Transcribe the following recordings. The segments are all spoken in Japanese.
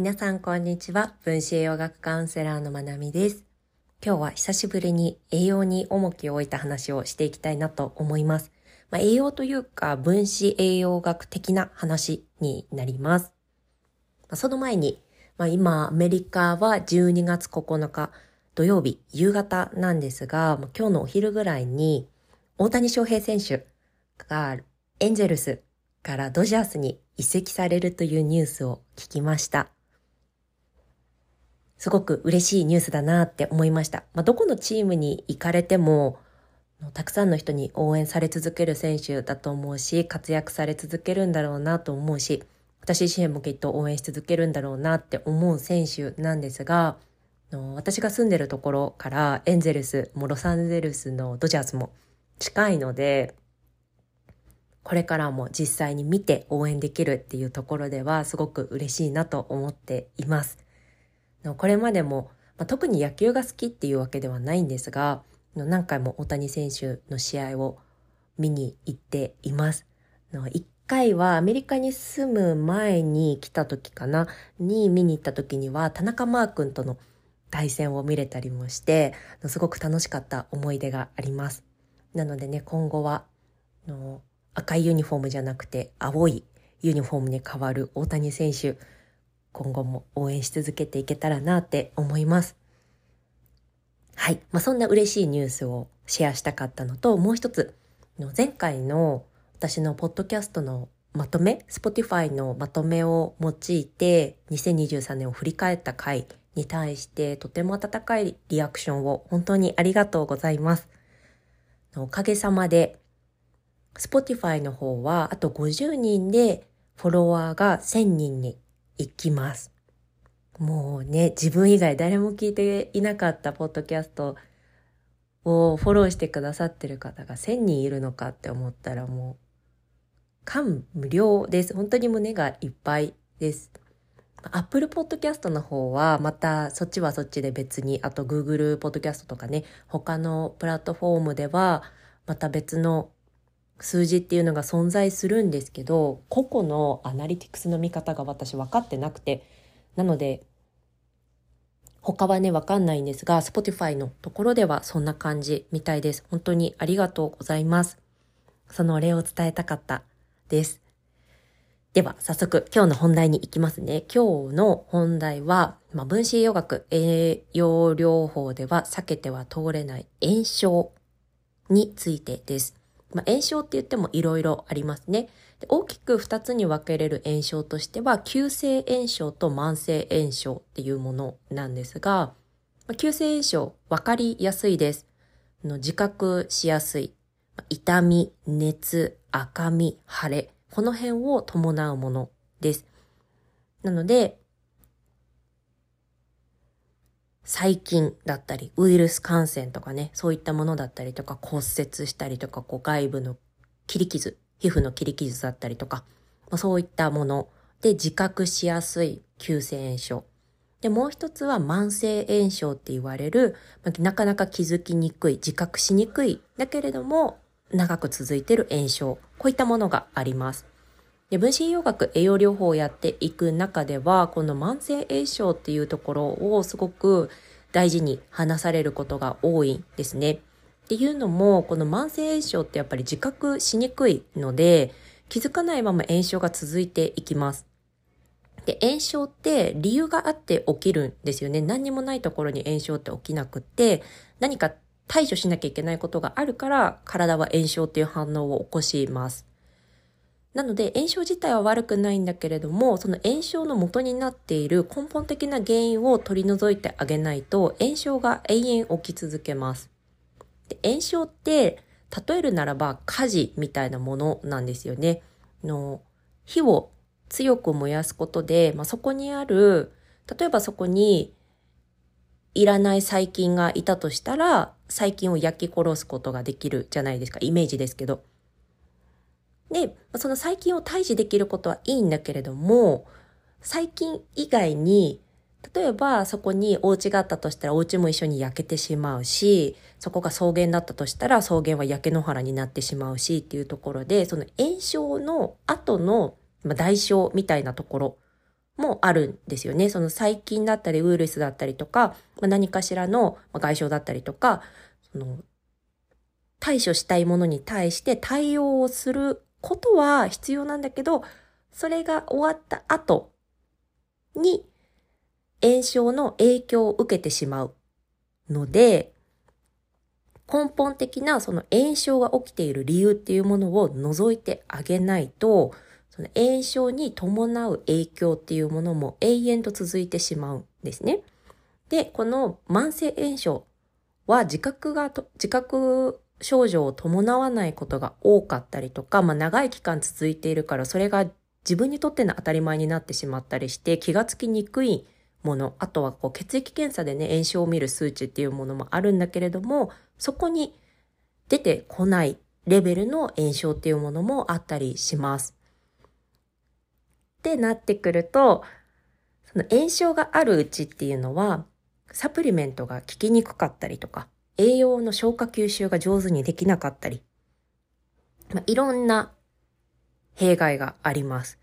皆さんこんにちは。分子栄養学カウンセラーのまなみです。今日は久しぶりに栄養に重きを置いた話をしていきたいなと思います。まあ、栄養というか分子栄養学的な話になります。まあ、その前に、まあ、今アメリカは12月9日土曜日夕方なんですが、ま、今日のお昼ぐらいに大谷翔平選手がエンジェルスからドジャースに移籍されるというニュースを聞きました。すごく嬉しいニュースだなって思いました。まあ、どこのチームに行かれても、たくさんの人に応援され続ける選手だと思うし、活躍され続けるんだろうなと思うし、私自身もきっと応援し続けるんだろうなって思う選手なんですが、私が住んでるところからエンゼルスもロサンゼルスのドジャースも近いので、これからも実際に見て応援できるっていうところではすごく嬉しいなと思っています。これまでも、まあ、特に野球が好きっていうわけではないんですが、何回も大谷選手の試合を見に行っています。一回はアメリカに住む前に来た時かな、に見に行った時には田中マー君との対戦を見れたりもして、すごく楽しかった思い出があります。なのでね、今後は、赤いユニフォームじゃなくて青いユニフォームに変わる大谷選手、今後も応援し続けていけたらなって思います。はい。まあ、そんな嬉しいニュースをシェアしたかったのと、もう一つ、前回の私のポッドキャストのまとめ、Spotify のまとめを用いて、2023年を振り返った回に対して、とても温かいリアクションを本当にありがとうございます。おかげさまで、Spotify の方は、あと50人でフォロワーが1000人に行きます。もうね、自分以外誰も聞いていなかったポッドキャストをフォローしてくださってる方が1000人いるのかって思ったらもう、感無量です。本当に胸がいっぱいです。Apple Podcast の方はまたそっちはそっちで別に、あと Google Podcast とかね、他のプラットフォームではまた別の数字っていうのが存在するんですけど、個々のアナリティクスの見方が私分かってなくて、なので、他はね、わかんないんですが、Spotify のところではそんな感じみたいです。本当にありがとうございます。そのお礼を伝えたかったです。では、早速、今日の本題に行きますね。今日の本題は、まあ、分子栄養学、栄養療法では避けては通れない炎症についてです。まあ、炎症って言ってもいろいろありますね。大きく2つに分けれる炎症としては、急性炎症と慢性炎症っていうものなんですが、まあ、急性炎症分かりやすいです。の自覚しやすい。痛み、熱、赤み、腫れ。この辺を伴うものです。なので、細菌だったり、ウイルス感染とかね、そういったものだったりとか、骨折したりとか、こう外部の切り傷、皮膚の切り傷だったりとか、ま、そういったもので自覚しやすい急性炎症。で、もう一つは慢性炎症って言われる、ま、なかなか気づきにくい、自覚しにくい、だけれども長く続いてる炎症。こういったものがあります。で分子栄養学、栄養療法をやっていく中では、この慢性炎症っていうところをすごく大事に話されることが多いんですね。っていうのも、この慢性炎症ってやっぱり自覚しにくいので、気づかないまま炎症が続いていきます。で、炎症って理由があって起きるんですよね。何にもないところに炎症って起きなくって、何か対処しなきゃいけないことがあるから、体は炎症っていう反応を起こします。なので炎症自体は悪くないんだけれども、その炎症の元になっている根本的な原因を取り除いてあげないと炎症が永遠起き続けます。で炎症って例えるならば火事みたいなものなんですよね。の火を強く燃やすことで、まあ、そこにある、例えばそこにいらない細菌がいたとしたら、細菌を焼き殺すことができるじゃないですか。イメージですけど。で、その細菌を退治できることはいいんだけれども、細菌以外に、例えばそこにお家があったとしたらお家も一緒に焼けてしまうし、そこが草原だったとしたら草原は焼け野原になってしまうしっていうところで、その炎症の後の代償みたいなところもあるんですよね。その細菌だったりウイルスだったりとか、何かしらの外傷だったりとか、その対処したいものに対して対応をすることは必要なんだけど、それが終わった後に炎症の影響を受けてしまうので、根本的なその炎症が起きている理由っていうものを除いてあげないと、その炎症に伴う影響っていうものも永遠と続いてしまうんですね。で、この慢性炎症は自覚が自覚症状を伴わないことが多かったりとか、まあ長い期間続いているからそれが自分にとっての当たり前になってしまったりして気がつきにくいもの、あとはこう血液検査でね、炎症を見る数値っていうものもあるんだけれども、そこに出てこないレベルの炎症っていうものもあったりします。ってなってくると、その炎症があるうちっていうのは、サプリメントが効きにくかったりとか、栄養の消化吸収が上手にできなかったり、まあ、いろんな弊害があります。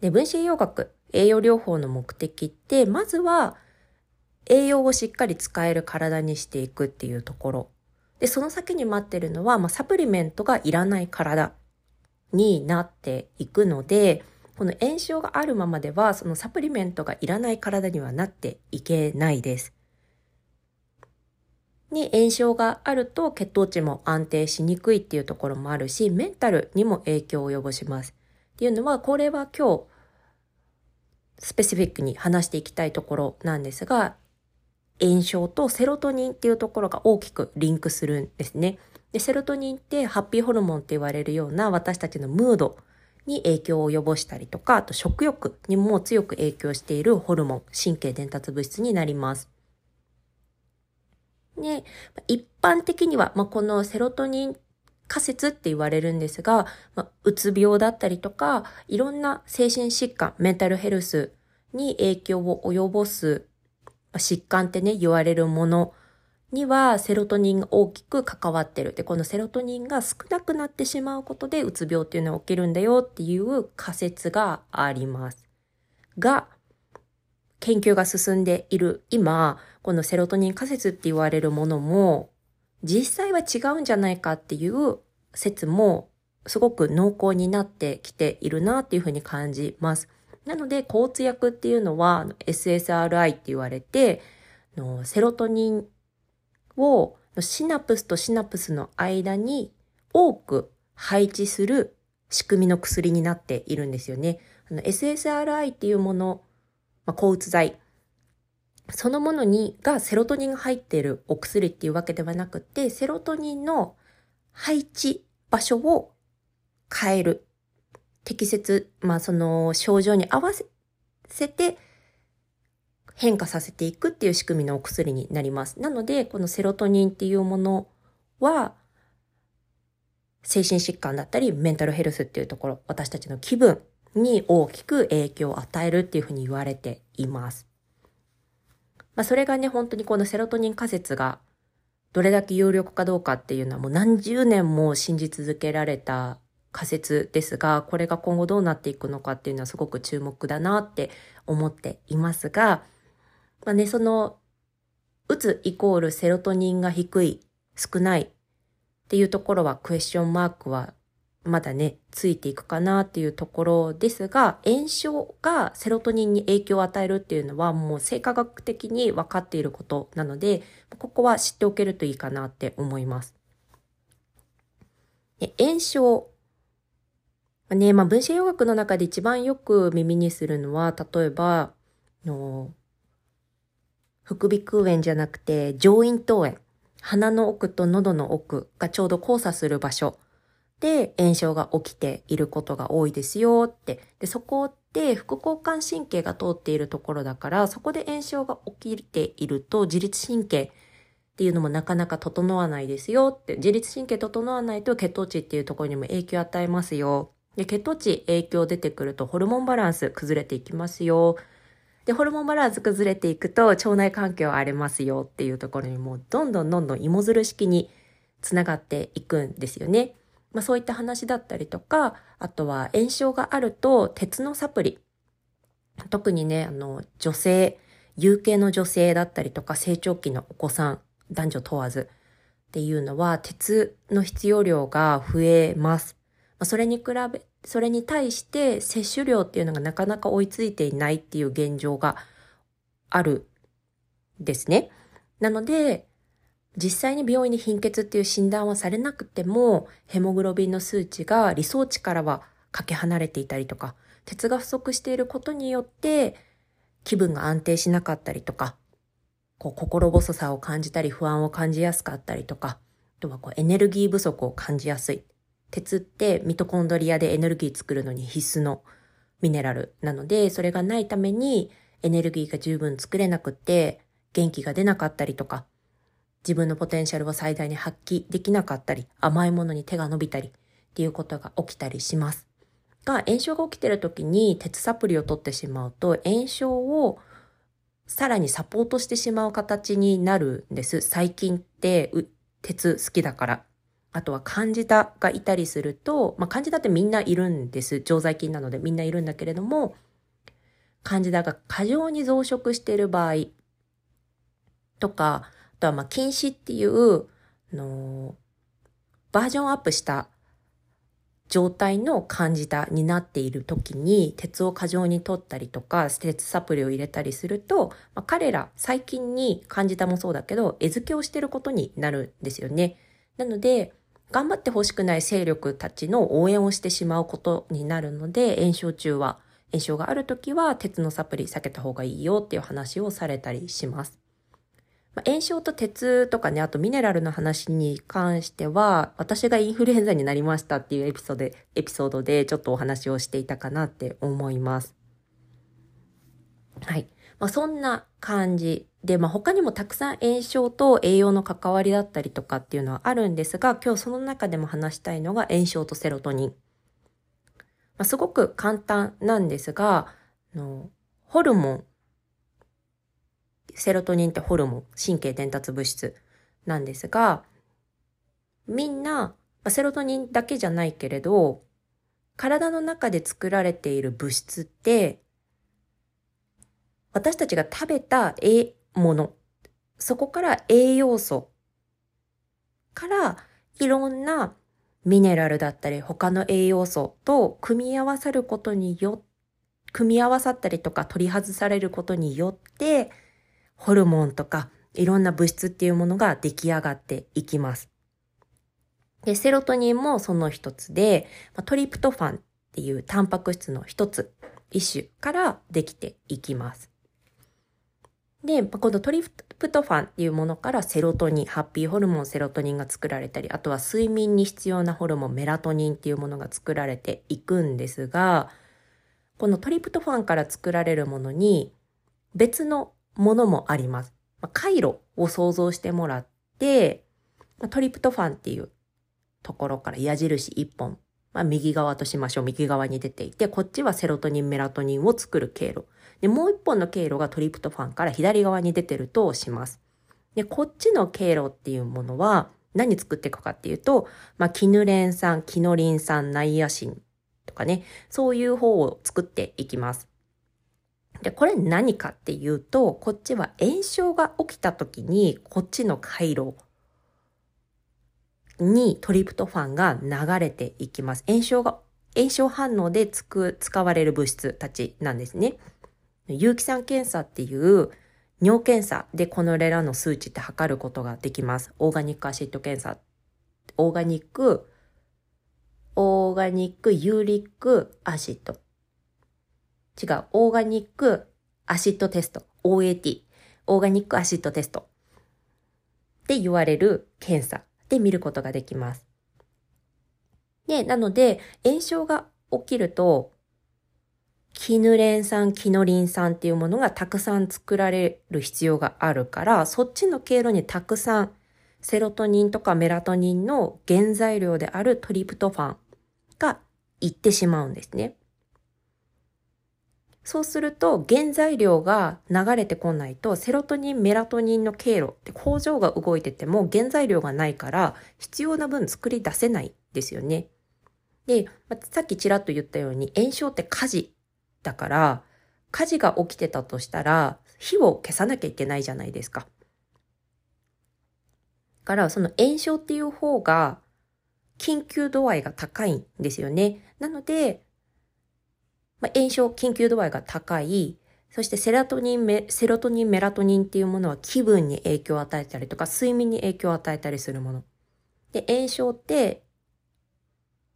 で、分子栄養学、栄養療法の目的って、まずは栄養をしっかり使える体にしていくっていうところ。で、その先に待ってるのは、まあ、サプリメントがいらない体になっていくので、この炎症があるままでは、そのサプリメントがいらない体にはなっていけないです。に炎症があると血糖値も安定しにくいっていうところもあるし、メンタルにも影響を及ぼします。っていうのは、これは今日、スペシフィックに話していきたいところなんですが、炎症とセロトニンっていうところが大きくリンクするんですね。で、セロトニンってハッピーホルモンって言われるような私たちのムードに影響を及ぼしたりとか、あと食欲にも強く影響しているホルモン、神経伝達物質になります。ね、一般的には、まあ、このセロトニン仮説って言われるんですが、まあ、うつ病だったりとか、いろんな精神疾患、メンタルヘルスに影響を及ぼす、ま、疾患ってね、言われるものにはセロトニンが大きく関わってる。で、このセロトニンが少なくなってしまうことでうつ病っていうのは起きるんだよっていう仮説があります。が、研究が進んでいる今、このセロトニン仮説って言われるものも、実際は違うんじゃないかっていう説もすごく濃厚になってきているなっていうふうに感じます。なので、交通薬っていうのは SSRI って言われて、セロトニンをシナプスとシナプスの間に多く配置する仕組みの薬になっているんですよね。SSRI っていうもの、まあ、抗うつ剤、そのものにがセロトニンが入っているお薬っていうわけではなくて、セロトニンの配置場所を変える。適切、まあその症状に合わせて変化させていくっていう仕組みのお薬になります。なので、このセロトニンっていうものは、精神疾患だったり、メンタルヘルスっていうところ、私たちの気分に大きく影響を与えるっていうふうに言われています。まあ、それがね、本当にこのセロトニン仮説がどれだけ有力かどうかっていうのはもう何十年も信じ続けられた仮説ですが、これが今後どうなっていくのかっていうのはすごく注目だなって思っていますが、まあね、その、うつイコールセロトニンが低い、少ないっていうところはクエスチョンマークはまだね、ついていくかなっていうところですが、炎症がセロトニンに影響を与えるっていうのはもう生化学的に分かっていることなので、ここは知っておけるといいかなって思います。炎症。ね、まあ、分子栄養学の中で一番よく耳にするのは、例えば、の副鼻腔炎じゃなくて上咽頭炎。鼻の奥と喉の奥がちょうど交差する場所で炎症が起きていることが多いですよって。で、そこって副交感神経が通っているところだから、そこで炎症が起きていると自律神経っていうのもなかなか整わないですよって。自律神経整わないと血糖値っていうところにも影響を与えますよ。で、血糖値影響出てくるとホルモンバランス崩れていきますよ。で、ホルモンバランス崩れていくと腸内環境荒れますよっていうところにもどんどんどんどん芋づる式につながっていくんですよね。まあそういった話だったりとか、あとは炎症があると鉄のサプリ特にね、あの、女性、有形の女性だったりとか成長期のお子さん、男女問わずっていうのは鉄の必要量が増えます。まそれに比べ、それに対して摂取量っていうのがなかなか追いついていないっていう現状があるですね。なので、実際に病院に貧血っていう診断はされなくても、ヘモグロビンの数値が理想値からはかけ離れていたりとか、鉄が不足していることによって気分が安定しなかったりとか、こう心細さを感じたり不安を感じやすかったりとか、あとはこうエネルギー不足を感じやすい。鉄ってミトコンドリアでエネルギー作るのに必須のミネラルなので、それがないためにエネルギーが十分作れなくて元気が出なかったりとか、自分のポテンシャルを最大に発揮できなかったり、甘いものに手が伸びたりっていうことが起きたりします。が、炎症が起きてる時に鉄サプリを取ってしまうと、炎症をさらにサポートしてしまう形になるんです。最近って鉄好きだから。あとはカンジダがいたりすると、まあ、カンジダってみんないるんです。常在菌なのでみんないるんだけれども、カンジダが過剰に増殖している場合とか、あとはまあ禁止っていう、のバージョンアップした状態の感じたになっている時に鉄を過剰に取ったりとか鉄サプリを入れたりすると、まあ、彼ら最近に感じたもそうだけど餌付けをしてることになるんですよね。なので頑張ってほしくない勢力たちの応援をしてしまうことになるので炎症中は炎症がある時は鉄のサプリ避けた方がいいよっていう話をされたりします。まあ、炎症と鉄とかね、あとミネラルの話に関しては、私がインフルエンザになりましたっていうエピソードで、エピソードでちょっとお話をしていたかなって思います。はい。まあ、そんな感じで、まあ、他にもたくさん炎症と栄養の関わりだったりとかっていうのはあるんですが、今日その中でも話したいのが炎症とセロトニン。まあ、すごく簡単なんですが、のホルモンセロトニンってホルモン、神経伝達物質なんですが、みんな、セロトニンだけじゃないけれど、体の中で作られている物質って、私たちが食べたえもの、そこから栄養素からいろんなミネラルだったり他の栄養素と組み合わさることによ、組み合わさったりとか取り外されることによってホルモンとかいろんな物質っていうものが出来上がっていきます。で、セロトニンもその一つで、トリプトファンっていうタンパク質の一つ、一種からできていきます。で、このトリプトファンっていうものからセロトニン、ハッピーホルモンセロトニンが作られたり、あとは睡眠に必要なホルモンメラトニンっていうものが作られていくんですが、このトリプトファンから作られるものに別のものもあります。まあ、回路を想像してもらって、ま、トリプトファンっていうところから矢印1本、まあ、右側としましょう。右側に出ていて、こっちはセロトニン、メラトニンを作る経路。で、もう1本の経路がトリプトファンから左側に出てるとします。で、こっちの経路っていうものは何作っていくかっていうと、まあ、キヌレン酸、キノリン酸、ナイアシンとかね、そういう方を作っていきます。で、これ何かっていうと、こっちは炎症が起きた時に、こっちの回路にトリプトファンが流れていきます。炎症が、炎症反応でつく、使われる物質たちなんですね。有機酸検査っていう尿検査でこれらの数値って測ることができます。 organic acid 検査。 organic、organic uric acid。違う、オーガニックアシッドテスト、OAT、オーガニックアシッドテスト。って言われる検査。で見ることができます。で、なので、炎症が起きると、キヌレン酸、キノリン酸っていうものがたくさん作られる必要があるから、そっちの経路にたくさんセロトニンとかメラトニンの原材料であるトリプトファンが行ってしまうんですね。そうすると原材料が流れてこないとセロトニン、メラトニンの経路って工場が動いてても原材料がないから必要な分作り出せないですよね。で、まさっきちらっと言ったように炎症って火事だから火事が起きてたとしたら、火を消さなきゃいけないじゃないですか。から、その炎症っていう方が、緊急度合いが高いんですよね。なので、まあ、炎症、緊急度合いが高い、そしてセラトニンメ、セロトニン、メラトニンっていうものは気分に影響を与えたりとか、睡眠に影響を与えたりするもの。で、炎症って、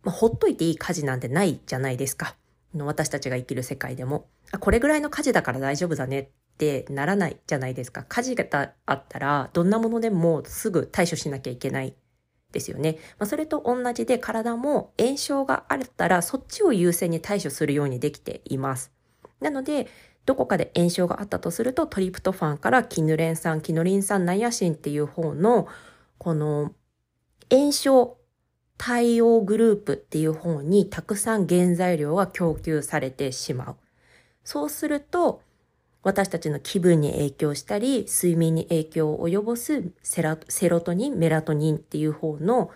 まあ、ほっといていい火事なんてないじゃないですか。私たちが生きる世界でも。あ、これぐらいの火事だから大丈夫だねってならないじゃないですか。火事があったら、どんなものでもすぐ対処しなきゃいけないですよね。まあ、それと同じで体も炎症があったらそっちを優先に対処するようにできています。なので、どこかで炎症があったとすると、トリプトファンからキヌレン酸、キノリン酸、ナイアシンっていう方の、この炎症対応グループっていう方にたくさん原材料が供給されてしまう。そうすると、私たちの気分に影響したり、睡眠に影響を及ぼすセラセロトニン、メラトニンっていう方の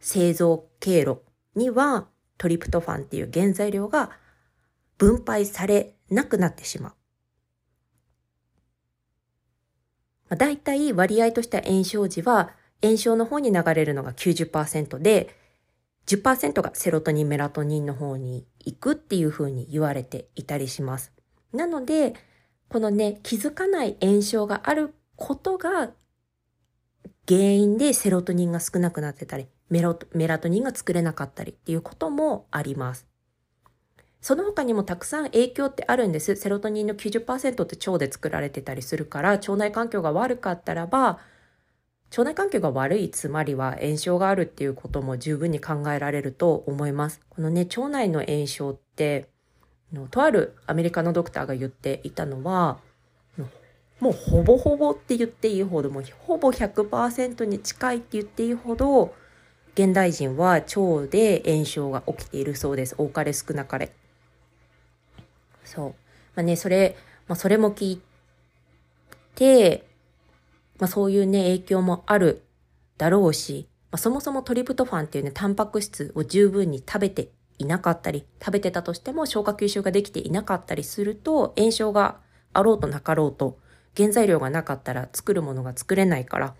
製造経路にはトリプトファンっていう原材料が分配されなくなってしまう。まあ、大体割合とした炎症時は炎症の方に流れるのが90%で、10%がセロトニン、メラトニンの方に行くっていう風に言われていたりします。なので、このね、気づかない炎症があることが原因でセロトニンが少なくなってたり、メロメラトニンが作れなかったりっていうこともあります。その他にもたくさん影響ってあるんです。セロトニンの90%って腸で作られてたりするから、腸内環境が悪かったらば、腸内環境が悪い、つまりは炎症があるっていうことも十分に考えられると思います。このね、腸内の炎症って、とあるアメリカのドクターが言っていたのは、もうほぼほぼって言っていいほど、もうほぼ100%に近いって言っていいほど、現代人は腸で炎症が起きているそうです。多かれ少なかれ。そう。まあね、それ、まあそれも聞いて、まあそういうね、影響もあるだろうし、まあ、そもそもトリプトファンっていうね、タンパク質を十分に食べていなかったり、食べてたとしても消化吸収ができていなかったりすると、炎症があろうとなかろうと、原材料がなかったら作るものが作れないから、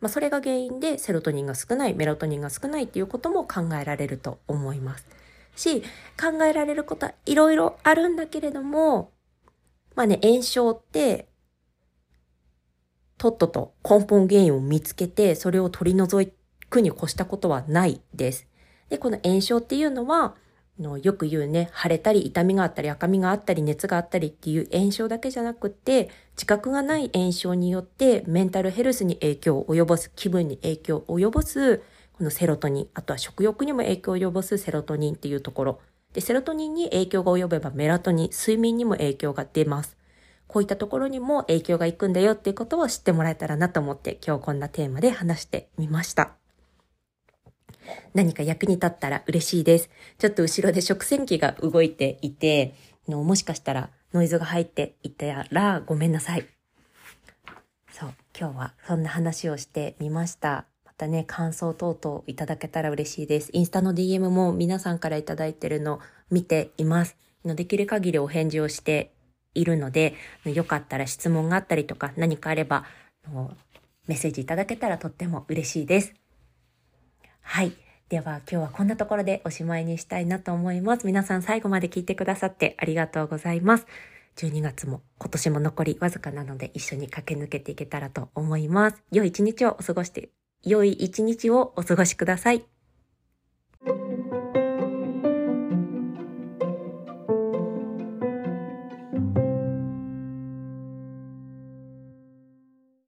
まあ、それが原因でセロトニンが少ない、メラトニンが少ないっていうことも考えられると思います。し、考えられることはいろいろあるんだけれども、まあね、炎症って、とっとと根本原因を見つけて、それを取り除くに越したことはないです。で、この炎症っていうのは、のよく言うね、腫れたり痛みがあったり赤みがあったり熱があったりっていう炎症だけじゃなくて、自覚がない炎症によってメンタルヘルスに影響を及ぼす、気分に影響を及ぼすこのセロトニン、あとは食欲にも影響を及ぼすセロトニンっていうところ。で、セロトニンに影響が及べばメラトニン、睡眠にも影響が出ます。こういったところにも影響がいくんだよっていうことを知ってもらえたらなと思って今日こんなテーマで話してみました。何か役に立ったら嬉しいです。ちょっと後ろで食洗機が動いていて、のもしかしたらノイズが入っていたらごめんなさい。そう、今日はそんな話をしてみました。またね、感想等々いただけたら嬉しいです。インスタの DM も皆さんからいただいてるの見ています。できる限りお返事をしているので、よかったら質問があったりとか何かあれば、メッセージいただけたらとっても嬉しいです。はい。では今日はこんなところでおしまいにしたいなと思います。皆さん最後まで聞いてくださってありがとうございます。12月も今年も残りわずかなので一緒に駆け抜けていけたらと思います。良い一日をお過ごして良い一日をお過ごしください。